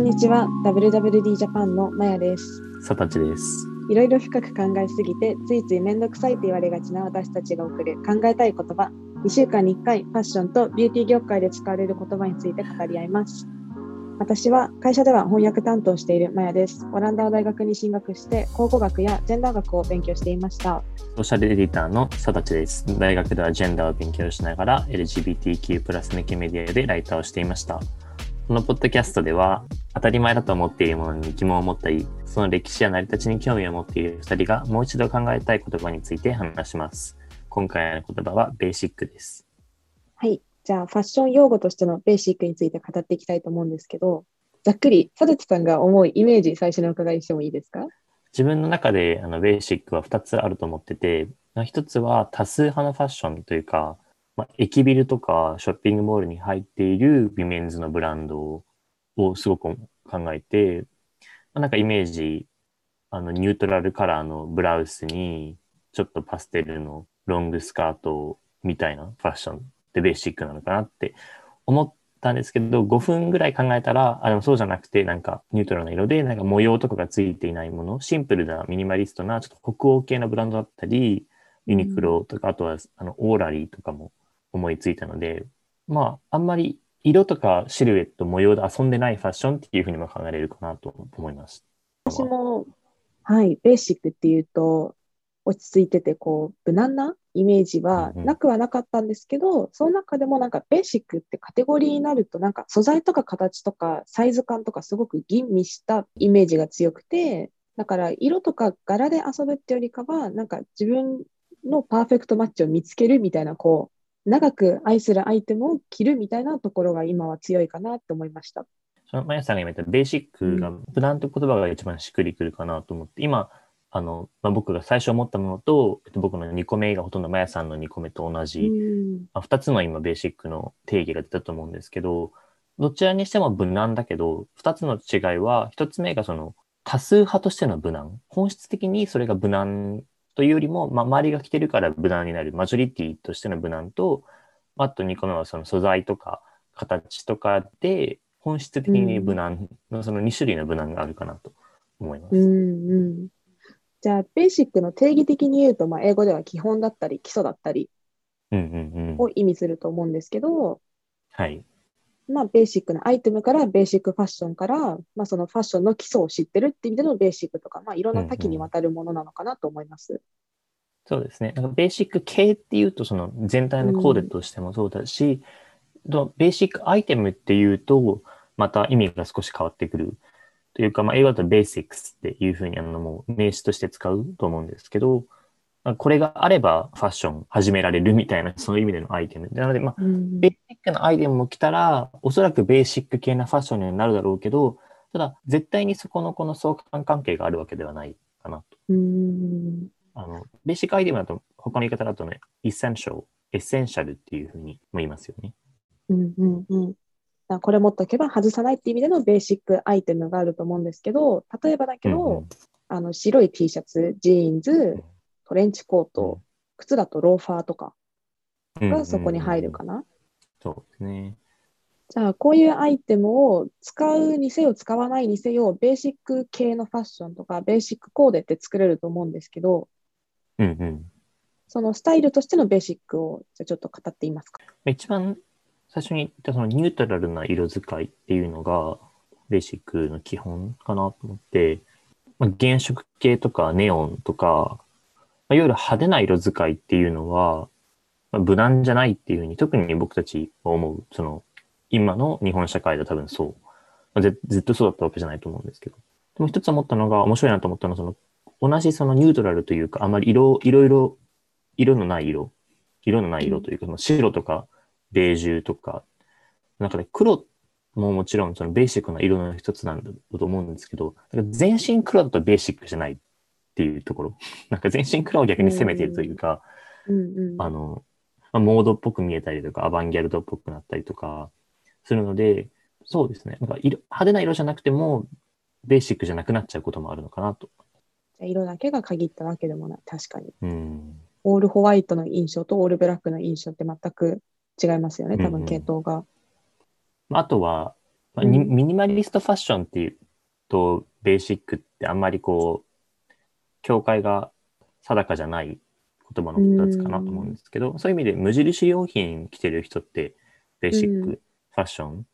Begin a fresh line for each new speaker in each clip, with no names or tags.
んにちは WWD ジャパンのまやです
さたちです。
いろいろ深く考えすぎてついついめんどくさいと言われがちな私たちが送る考えたい言葉2週間に1回ファッションとビューティー業界で使われる言葉について語り合います私は会社では翻訳担当しているまやですオランダの大学に進学して考古学やジェンダー学を勉強していました
ソーシャルエディターのさたちです。大学ではジェンダーを勉強しながら LGBTQ+ 向けメディアでライターをしていました。このポッドキャストでは当たり前だと思っているものに疑問を持ったり、その歴史や成り立ちに興味を持っている2人がもう一度考えたい言葉について話します。今回の言葉はベーシックです。
はいじゃあファッション用語としてのベーシックについて語っていきたいと思うんですけどざっくり佐々木さんが思うイメージ最初にお伺いしてもいいですか？
自分の中であのベーシックは2つあると思ってて、1つは多数派のファッションというか、まあ、駅ビルとかショッピングモールに入っているビメンズのブランドをすごく考えて、まあ、なんかイメージ、あのニュートラルカラーのブラウスにちょっとパステルのロングスカートみたいなファッションってベーシックなのかなって思ったんですけど、5分ぐらい考えたら、あ、でもそうじゃなくて、なんかニュートラルな色で、なんか模様とかがついていないもの、シンプルなミニマリストな、ちょっと北欧系のブランドだったり、ユニクロとか、あとはあのオーラリーとかも思いついたので、まあ、あんまり色とかシルエット、模様で遊んでないファッションっていうふうにも考えられるかなと思います。
私も、はい、ベーシックっていうと、落ち着いてて、こう、無難なイメージは
うんうん
なくはなかったんですけど、その中でもなんかベーシックってカテゴリーになると、なんか素材とか形とかサイズ感とかすごく吟味したイメージが強くて、だから色とか柄で遊ぶってよりかは、なんか自分のパーフェクトマッチを見つけるみたいな、こう、長く愛するアイテムを着るみたいなところが今は強いかなって思いました。
その、まやさんが今言ったベーシックが、無難って言葉が一番しっくりくるかなと思って、今、あの、まあ、僕が最初思ったものと、えっと僕の2個目がほとんどまやさんの2個目と同じ、
うん
まあ、2つの今ベーシックの定義が出たと思うんですけど、どちらにしても無難だけど、2つの違いは、1つ目がその多数派としての無難。本質的にそれが無難というよりも、まあ、周りが着てるから無難になるマジョリティとしての無難と、あと2個目はその素材とか形とかで本質的に無難のその2種類の無難があるかなと思います。
うんうん。じゃあ、ベーシックの定義的に言うと、まあ、英語では基本だったり、基礎だったり
うんうんうん。
を意味すると思うんですけど、
はい。
まあ、ベーシックなアイテムから、ベーシックファッションから、まあ、そのファッションの基礎を知ってるっていう意味でのベーシックとか、まあ、いろんな多岐にわたるものなのかなと思います。
そうですね。なんかベーシック系っていうと、その全体のコーデとしてもそうだし、とベーシックアイテムっていうと、また意味が少し変わってくる。というか、まあ、英語だとベーシックスっていうふうにあのもう名詞として使うと思うんですけど、まあこれがあればファッション始められるみたいな、そういう意味でのアイテム。なので、まあ、
うん
ベーシックなアイテムも着たら、おそらくベーシック系なファッションにはなるだろうけど、ただ、絶対にそこのこの相関関係があるわけではないかなと。
うん
あの、ベーシックアイテムだと、他の言い方だとね、エッセンシャル、エッセンシャルっていうふうにも言いますよね。
うんうんうんまあこれ持っとけば外さないっていう意味でのベーシックアイテムがあると思うんですけど、例えばだけど、
うんうん
あの白い T シャツ、ジーンズ、トレンチコート、靴だとローファーとかがそこに入るかな？
そうですね。
じゃあ、こういうアイテムを使うにせよ、使わないにせよ、ベーシック系のファッションとか、ベーシックコーデって作れると思うんですけど、
うんうん。
そのスタイルとしてのベーシックを、じゃあちょっと語っていますか？
一番最初に言ったそのニュートラルな色使いっていうのが、ベーシックの基本かなと思って、まあ、原色系とかネオンとか、まあ、いわゆる派手な色使いっていうのは、まあ、無難じゃないっていうふうに、特に僕たちが思う、その、今の日本社会では多分そう。まあ、ずずっとそうだったわけじゃないと思うんですけど。でも一つ思ったのが、面白いなと思ったのは、その、同じそのニュートラルというか、あまり色、いろいろ、色のない色、色のない色というか、その白とか、ベージュとか、なんかね、黒ももちろんそのベーシックな色の一つなんだと思うんですけど、全身黒だとベーシックじゃないっていうところ。なんか全身黒を逆に攻めているというか、
うんうん。
あの、まあ、モードっぽく見えたりとか、アバンギャルドっぽくなったりとかするので、そうですね。なんか色派手な色じゃなくても、ベーシックじゃなくなっちゃうこともあるのかなと。
じゃあ色だけが限ったわけでもない。確かに。
うん。
オールホワイトの印象とオールブラックの印象って全く違いますよね、多分
うんうん
系統が。
まああとは、ままあにミニマリストファッションっていうと、ベーシックってあんまりこう、境界が定かじゃない言葉の一つかなと思うんですけど、そういう意味で無印良品着てる人って、ベーシッ
うん
クファッション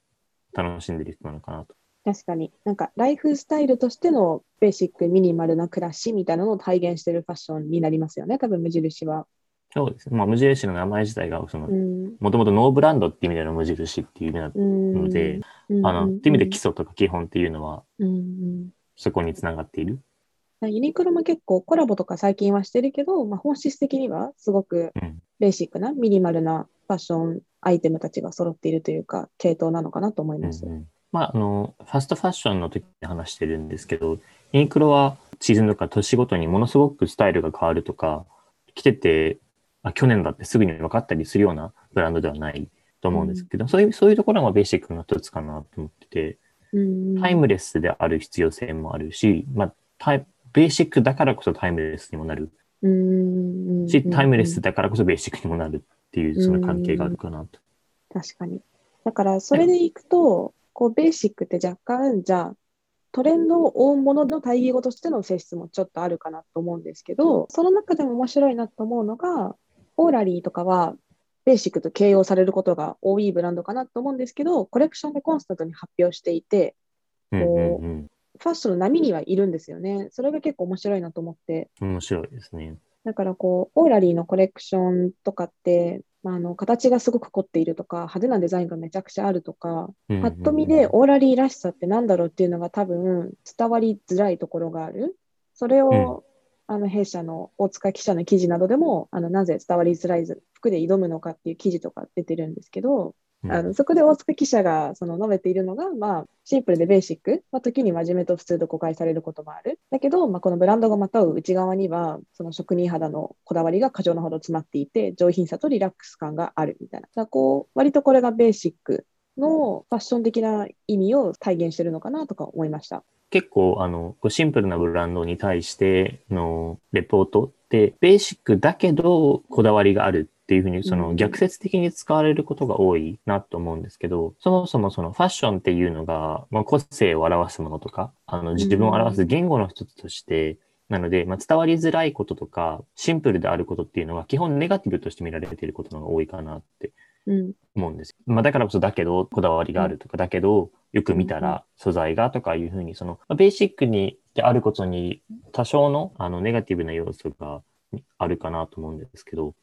楽しんでる人なのかなと。
確かに。なんか、ライフスタイルとしてのベーシック、ミニマルな暮らしみたいなのを体現してるファッションになりますよね、多分無印は。
そうですね。まあ、無印の名前自体が、その
う、ん。
もともとノーブランドっていう意味での無印っていう意味な
うん。
ので、
うん、
あの、っていう意味で基礎とか基本っていうのは、そこにつながっている。
ユニクロも結構コラボとか最近はしてるけど、まあ、本質的にはすごく
うん。
ベーシックなミニマルなファッションアイテムたちが揃っているというか、系統なのかなと思います。
うんうんまあ、あの、ファストファッションの時に話してるんですけど、ユニクロはシーズンとか年ごとにものすごくスタイルが変わるとか、着てて、あ、去年だってすぐに分かったりするようなブランドではないと思うんですけど、そういう、そういうところがベーシックの一つかなと思ってて、
うん
タイムレスである必要性もあるし、まあ、タイベーシックだからこそタイムレスにもなる
うん
し、タイムレスだからこそベーシックにもなるっていう、その関係があるかなと。
確かに。だから、それでいくと、こう、ベーシックって若干、じゃあ、トレンドを追うものの対義語としての性質もちょっとあるかなと思うんですけど、その中でも面白いなと思うのが、オーラリーとかは、ベーシックと形容されることが多いブランドかなと思うんですけど、コレクションでコンスタントに発表していて、
うんうん
ファッションの波にはいるんですよね。それが結構面白いなと思って。
うん。面白いですね。
だからこう、オーラリーのコレクションとかって、まあ、あの形がすごく凝っているとか、派手なデザインがめちゃくちゃあるとか、
うんうんうん
パッと見でオーラリーらしさってなんだろうっていうのが多分伝わりづらいところがある。それを、あの弊社の大塚記者の記事などでも、あのなぜ伝わりづらい服で挑むのかっていう記事とか出てるんですけど、
うん
あのそこで大塚記者がその述べているのが、まあ、シンプルでベーシック、まあ、時に真面目と普通と誤解されることもある。だけど、まあ、このブランドがまたう内側には、その職人肌のこだわりが過剰なほど詰まっていて、上品さとリラックス感があるみたいな。だこう割とこれがベーシックのファッション的な意味を体現してるのかなとか思いました。
結構、あの、シンプルなブランドに対してのレポートって、ベーシックだけどこだわりがあるっていうふうに、その
うん
逆説的に使われることが多いなと思うんですけど、そもそもそのファッションっていうのが、まあ、個性を表すものとか、あの、自分を表す言語の一つとして、なので、まあ、伝わりづらいこととか、シンプルであることっていうのは、基本ネガティブとして見られていることが多いかなって
うん。
思うんです。まあ、だからこそだけどこだわりがあるとか、だけどよく見たら素材がとかいうふうに、その、まあベーシックにであることに多少のあのネガティブな要素があるかなと思うんですけど、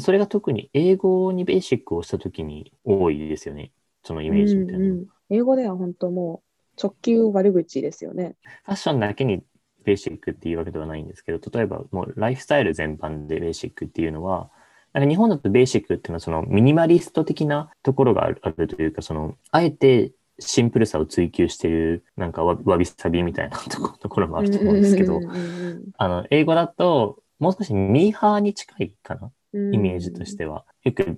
それが特に英語にベーシックをしたときに多いですよね。そのイメージみたいな。
うんうん英語では本当もう直球悪口ですよね。
ファッションだけにベーシックっていうわけではないんですけど、例えばもうライフスタイル全般でベーシックっていうのは、なんか日本だとベーシックっていうのはそのミニマリスト的なところがあるあるというか、その、あえてシンプルさを追求してる、なんかわわびさびみたいなとこ ろもあると思うんですけどあの、英語だともう少しミーハーに近いかな、イメージとしては。よく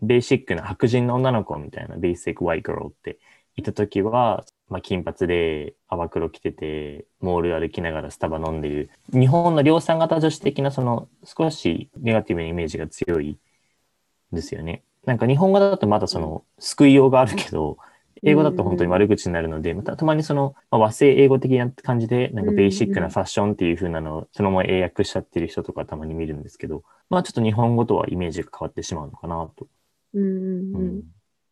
ベーシックな白人の女の子みたいな、ベーシック white girl って言った時は、まあ、金髪で泡黒着てて、モール歩きながらスタバ飲んでる、日本の量産型女子的なその少しネガティブなイメージが強いですよね。なんか日本語だとまだその救いようがあるけど、英語だと本当に悪口になるので、またたまにその、まあ、和製英語的な感じで、なんかベーシックなファッションっていう風なのをそのまま英訳しちゃってる人とかたまに見るんですけど、まあちょっと日本語とはイメージが変わってしまうのかなと。
うんうん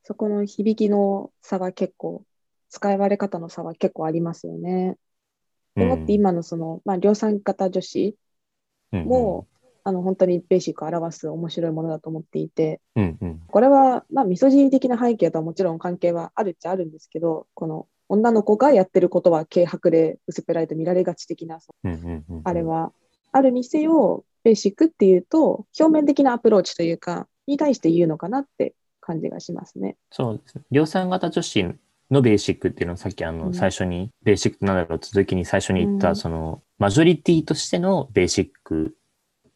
そこの響きの差は結構、使い割れ方の差は結構ありますよね。でもって今のその、まあ、量産型女子
うん
も、あの本当にベーシックを表す面白いものだと思っていて、
うんうん
これは、まあ、ミソジニ的な背景とはもちろん関係はあるっちゃあるんですけど、この女の子がやってることは軽薄で薄っぺらいと見られがち的な、そ
うんうんうん
あれは、あるにせよ、ベーシックっていうと、表面的なアプローチというか、に対して言うのかなって感じがしますね。
そうですね。量産型女子のベーシックっていうのはさっきあの、
うん
最初に、ベーシックなんだろう続きに最初に言った、
うん
その、マジョリティとしてのベーシック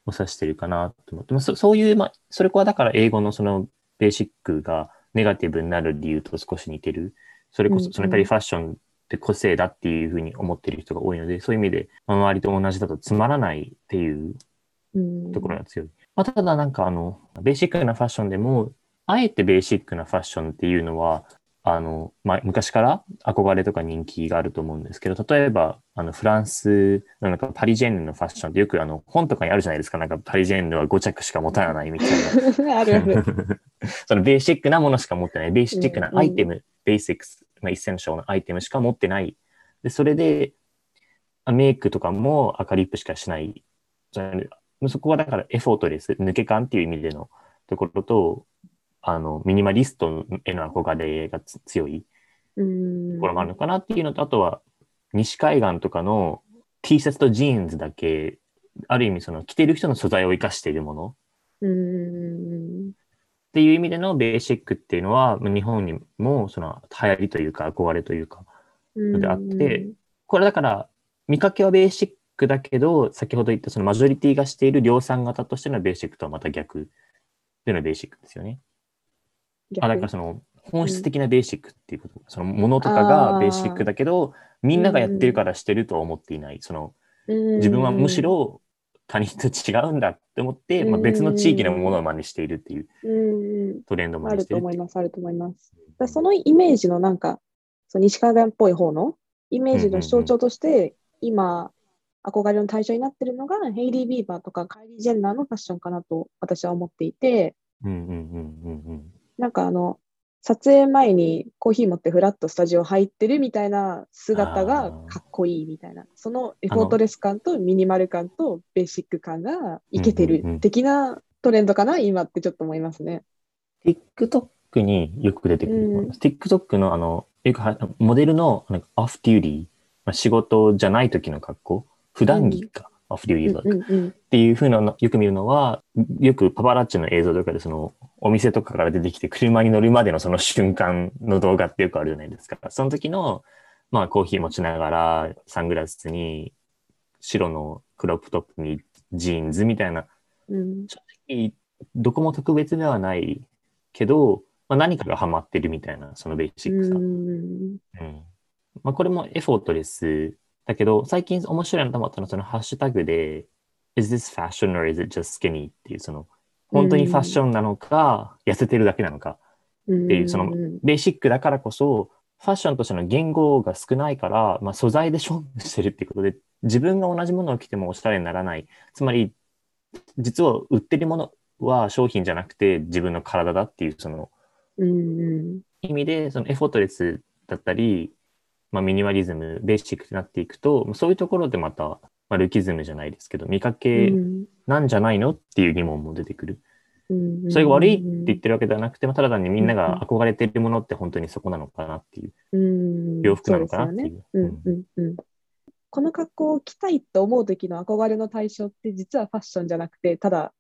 を指してるかなと思って、まあ、そそういう、まあ、それはだから英語のそのベーシックがネガティブになる理由と少し似てる。それこそ、そのやっぱりファッションって個性だっていうふうに思ってる人が多いので、そういう意味で、まあ周りと同じだとつまらないっていう
うん、
ところが強い。まあ、ただなんかあの、ベーシックなファッションでも、あえてベーシックなファッションっていうのは、あの、まあ、昔から憧れとか人気があると思うんですけど、例えば、あの、フランスのなんかパリジェンヌのファッションってよくあの、本とかにあるじゃないですか。なんかパリジェンヌは5着しか持たないみたい
な。あ るある。
そのベーシックなものしか持ってない。ベーシックなアイテム、うん、 basics、まあ、エッセンシャルなアイテムしか持ってない。で、それで、メイクとかも赤リップしかしない。そこはだから effortless、抜け感っていう意味でのところと、あの、ミニマリストへの憧れが強いところもあるのかなっていうのと、あとは、西海岸とかの T シャツとジーンズだけ、ある意味その着てる人の素材を生かしているもの。っていう意味でのベーシックっていうのは、日本にもその流行りというか憧れというか、であって、これだから見かけはベーシックだけど、先ほど言ったそのマジョリティがしている量産型としてのベーシックとはまた逆でのベーシックですよね。あ、だからその本質的なベーシックっていうこと、うん、そのものとかがベーシックだけど、みんながやってるからしてるとは思っていない。その、自分はむしろ他人と違うんだって思って、まあ、別の地域のものを真似しているっていうトレンドも
あると思います、あると思います。そのイメージのなんか、その西海岸っぽい方のイメージの象徴として、今、憧れの対象になってるのが、ヘイリー・ビーバーとかカイリー・ジェンナーのファッションかなと私は思っていて、なんかあの、撮影前にコーヒー持ってフラッとスタジオ入ってるみたいな姿がかっこいいみたいな、その effortless 感とミニマル感とベーシック感がいけてる的なトレンドかな、今ってちょっと思いますね。
TikTok によく出てくる。うん、TikTok のあの、よくモデルのオフデューリー、まあ、仕事じゃない時の格好、普段着か。オフデューリーバックっていうふうなよく見るのは、よくパパラッチの映像とかでそのお店とかから出てきて車に乗るまでのその瞬間の動画ってよくあるじゃないですか。その時の、まあコーヒー持ちながらサングラスに白のクロップトップにジーンズみたいな、うん、正直どこも特別ではないけど、まあ、何かがハマってるみたいな、そのベーシックさ。うん、うん。まあ、これもエフォートレスだけど、最近面白いなと思ったのは、そのハッシュタグで、is this fashion or is it just skinny? っていう、その、本当にファッションなのか、痩せてるだけなのかっていう、その、ベーシックだからこそ、ファッションとしての言語が少ないから、まあ、素材で勝負してるっていうことで、自分が同じものを着てもおしゃれにならない。つまり、実は売ってるものは商品じゃなくて自分の体だっていう、その、意味で、そのエフォートレスだったり、まあ、ミニマリズム、ベーシックになっていくと、そういうところでまた、まあ、ルキズムじゃないですけど、見かけなんじゃないのっていう疑問も出てくる。それが悪いって言ってるわけではなくても、ただ単にみんなが憧れてるものって本当にそこなのかなっていう、洋服なのかなっていう。
この格好を着たいと思う時の憧れの対象って実はファッションじゃなくて、ただ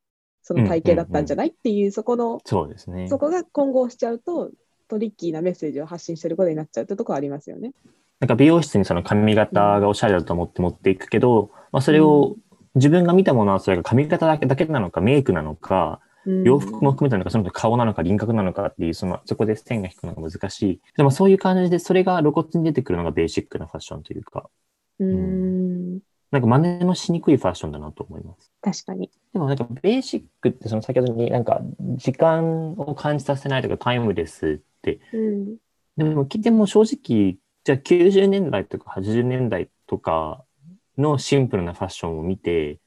その体型だったんじゃないっていう、そこの、
そうですね。
そこが混合しちゃうと、トリッキーなメッセージを発信してることになっちゃうってとこありますよね。
なんか美容室にその髪型がおしゃれだと思って持っていくけど、まあ、それを自分が見たものはそれが髪型だけだけなのか、メイクなのか、洋服も含めたのか、その顔なのか、輪郭なのかっていう、その、そこで線が引くのが難しい。でもそういう感じで、それが露骨に出てくるのがベーシックなファッションというか。うん。なんか真似もしにくいファッションだなと思います。
確かに。
でもなんかベーシックってその先ほどになんか時間を感じさせないとかタイムレスって。うん、でも、でも正直じゃあ90年代とか80年代とかのシンプルなファッションを見て、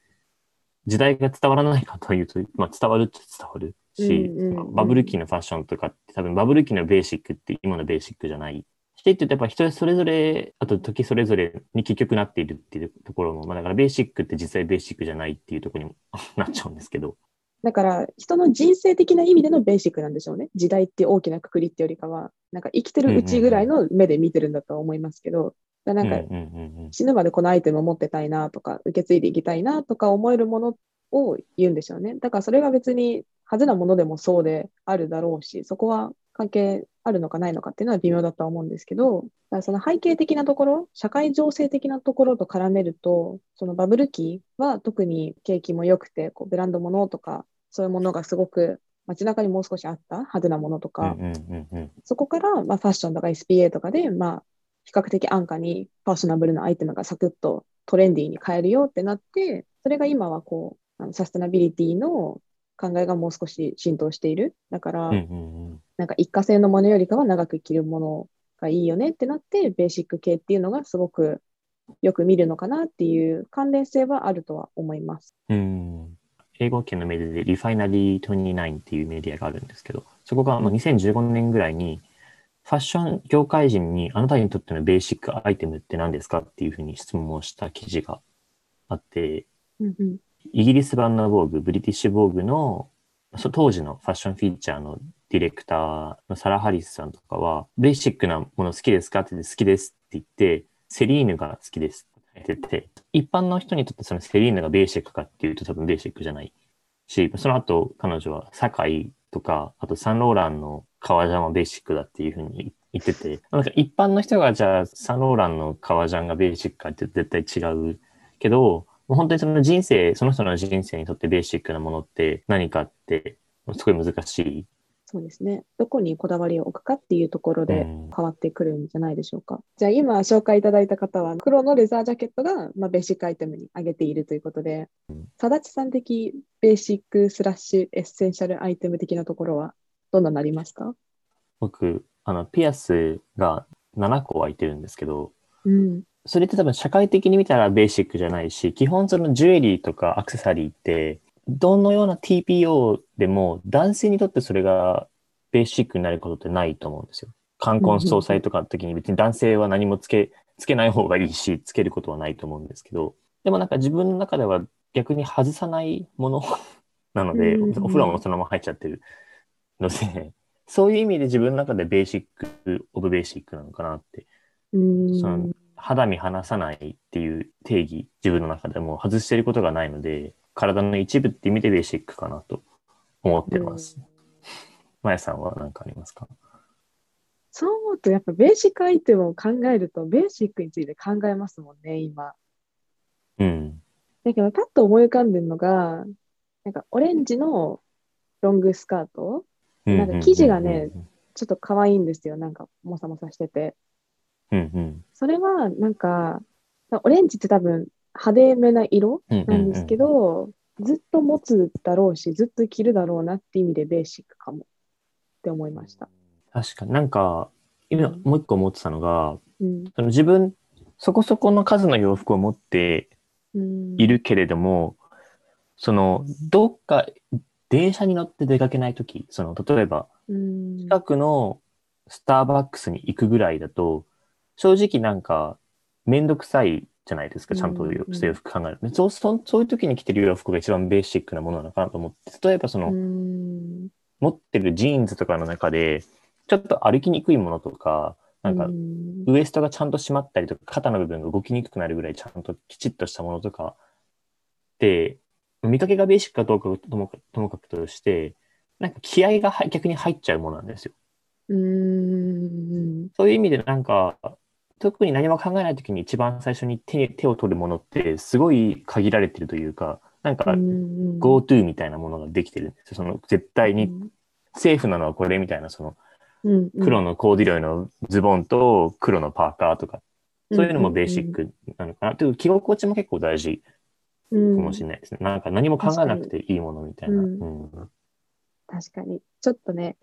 時代が伝わらないかというと、まあ、伝わるって伝わるし、バブル期のファッションとかって多分バブル期のベーシックって今のベーシックじゃない。してってやっぱ人それぞれ、あと時それぞれに結局なっているっていうところも、まあだからベーシックって実際ベーシックじゃないっていうところにも なっちゃうんですけど。
だから人の人生的な意味でのベーシックなんでしょうね。時代って大きなくくりってよりかは、なんか生きてるうちぐらいの目で見てるんだと思いますけど、なんか死ぬまでこのアイテムを持ってたいなとか、受け継いでいきたいなとか思えるものを言うんでしょうね。だからそれが別に派手なものでもそうであるだろうし、そこは関係あるのかないのかっていうのは微妙だとは思うんですけど、その背景的なところ、社会情勢的なところと絡めると、そのバブル期は特に景気も良くて、こうブランド物とかそういうものがすごく街中にもう少しあった派手なものとか、そこから、まあ、ファッションとか SPA とかで、まあ、比較的安価にファッショナブルなアイテムがサクッとトレンディーに変えるよってなって、それが今はこう、あのサステナビリティの考えがもう少し浸透している。だから。なんか一過性のものよりかは長く着るものがいいよねってなって、ベーシック系っていうのがすごくよく見るのかなっていう関連性はあるとは思います。
うん英語圏のメディアでリファイナリー29っていうメディアがあるんですけど、そこがまあ2015年ぐらいに、ファッション業界人にあなたにとってのベーシックアイテムって何ですかっていうふうに質問をした記事があって、
うんうん。
イギリス版の防具、ブリティッシュ防具の、そ当時のファッションフィーチャーのディレクターのサラ・ハリスさんとかは、ベーシックなもの好きですかって言って好きですって言って、セリーヌが好きですってて、一般の人にとってそのセリーヌがベーシックかっていうと多分ベーシックじゃないし、その後彼女は堺とか、あとサンローランの革ジャンはベーシックだっていうふうに言ってて、なんか一般の人がじゃあサンローランの革ジャンがベーシックかって絶対違うけど、もう本当にその人生、その人の人生にとってベーシックなものって何かって、すごい難しい。
そうですね。どこにこだわりを置くかっていうところで
うん
変わってくるんじゃないでしょうか。じゃあ今紹介いただいた方は黒のレザージャケットが、まあ、ベーシックアイテムに挙げているということで、さだちさん的ベーシックスラッシュエッセンシャルアイテム的なところはどんななりますか
僕、あの、ピアスが7個開いてるんですけど、
うん。
それって多分社会的に見たらベーシックじゃないし、基本そのジュエリーとかアクセサリーって、どのような TPO でも男性にとってそれがベーシックになることってないと思うんですよ。冠婚葬祭とかの時に別に男性は何もつけ、つけない方がいいし、つけることはないと思うんですけど、でもなんか自分の中では逆に外さないもの なので、
うん
お風呂もそのまま入っちゃってる。ので、そういう意味で自分の中でベーシック、オブベーシックなのかなって。
うん。
その肌身離さないっていう定義、自分の中でも外してることがないので、体の一部って意味でベーシックかなと思ってます。まやさんは何かありますか？
そう思うとやっぱベーシックアイテムを考えるとベーシックについて考えますもんね、今。
うん。
だけどパッと思い浮かんでるのが、なんかオレンジのロングスカートなんか生地がねちょっと可愛いんですよ。なんかもさもさしてて。
うんうん
それはなんか、オレンジって多分派手めな色
うんうん
なんですけど、ずっと持つだろうし、ずっと着るだろうなって意味でベーシックかもって思いました。
確かになんか、今
うん
もう一個思ってたのが、
うん。
その自分、そこそこの数の洋服を持って
うん、
いるけれども、その、どっか電車に乗って出かけないとき、その、例えば、
うん。
近くのスターバックスに行くぐらいだと、正直なんか、めんどくさいじゃないですか、ちゃんと
うんうん
制服考えると、そうそうそういう時に着てる洋服が一番ベーシックなものなのかなと思って、例えばその、
うん。
持ってるジーンズとかの中で、ちょっと歩きにくいものとか、なんか
う、ん
ウエストがちゃんと締まったりとか、肩の部分が動きにくくなるぐらいちゃんときちっとしたものとかで、見かけがベーシックかどうかともかともかくとして、なんか気合が入逆に入っちゃうものなんですよ。
うん。
そういう意味でなんか、特に何も考えないときに一番最初に手に手を取るものってすごい限られてるというか、なんか
うん
GoTo みたいなものができてるんですよ。その絶対にセーフなのはこれみたいな、その
うん
黒のコーディロイのズボンと黒のパーカーとか、そういうのもベーシックなのかな。という着心地も結構大事
か
かもしれないですね。なんか何も考えなくていいものみたいな。
確かに。ちょっとね、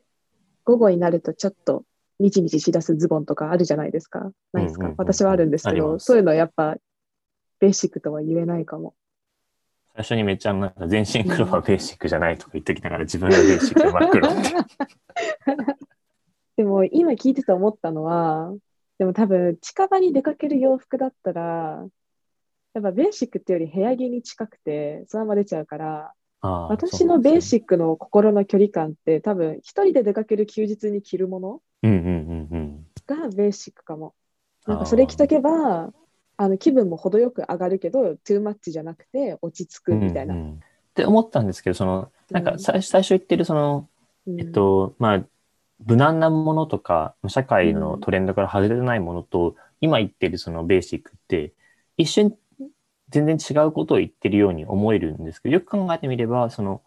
午後になるとちょっとニチニチしだすズボンとかあるじゃないですか。ないですか、
うんうんうんうん
私はあるんですけど、そういうのはやっぱベーシックとは言えないかも。
最初にめっちゃなんか全身黒はベーシックじゃないとか言ってきながら自分がベーシック真っ黒って。
でも今聞いてて思ったのは、でも多分近場に出かける洋服だったら、やっぱベーシックっていうより部屋着に近くて、そのまま出ちゃうから、私のベー
ッ
シックの心の距離感って多分一人で出かける休日に着るもの。がベーシックかも。なんかそれ着とけば、あの気分も程よく上がるけど、トゥーマッチじゃなくて落ち着くみたいな。
うんうんって思ったんですけど、その、なんか最最初言ってるその、
うん
えっと、まあ、無難なものとか、社会のトレンドから外れないものと、今言ってるそのベーシックって、一瞬全然違うことを言ってるように思えるんですけど、よく考えてみれば、その、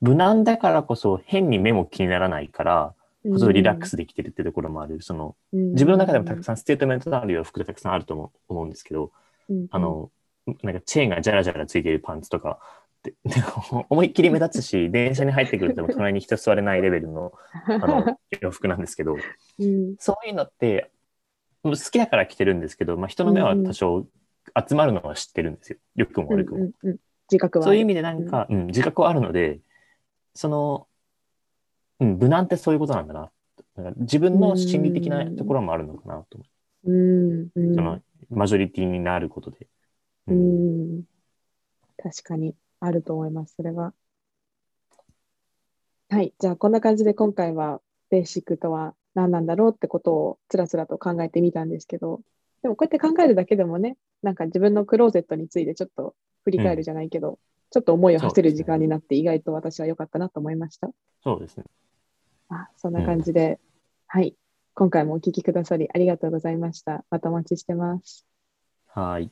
無難だからこそ変に目も気にならないから、こそリラックスできてるってところもある。その、
うん
自分の中でもたくさんステートメントのある洋服がたくさんあると思うんですけど、
うん
あの、なんかチェーンがジャラジャラついてるパンツとか、って。思いっきり目立つし、電車に入ってくると隣に人座れないレベルのあの 洋服なんですけど、
うん
そういうのって、好きだから着てるんですけど、まあ、人の目は多少集まるのは知ってるんですよ。良くも
うん
悪くも。
うんうん自覚は。
そういう意味でなんか、うん、自覚はあるので、その、うん、無難ってそういうことなんだな。だ自分の心理的なところもあるのかなと思う。
うんうん
その、マジョリティになることで。
う。ん確かにあると思います、それは。はい。じゃあ、こんな感じで今回はベーシックとは何なんだろうってことをつらつらと考えてみたんですけど、でもこうやって考えるだけでもね、なんか自分のクローゼットについてちょっと振り返るじゃないけど、ちょっと思いを馳せる時間になって意外と私は良かったなと思いました。
そうですね。
あそんな感じで、はい。今回もお聞きくださりありがとうございました。またお待ちしてます。
はい。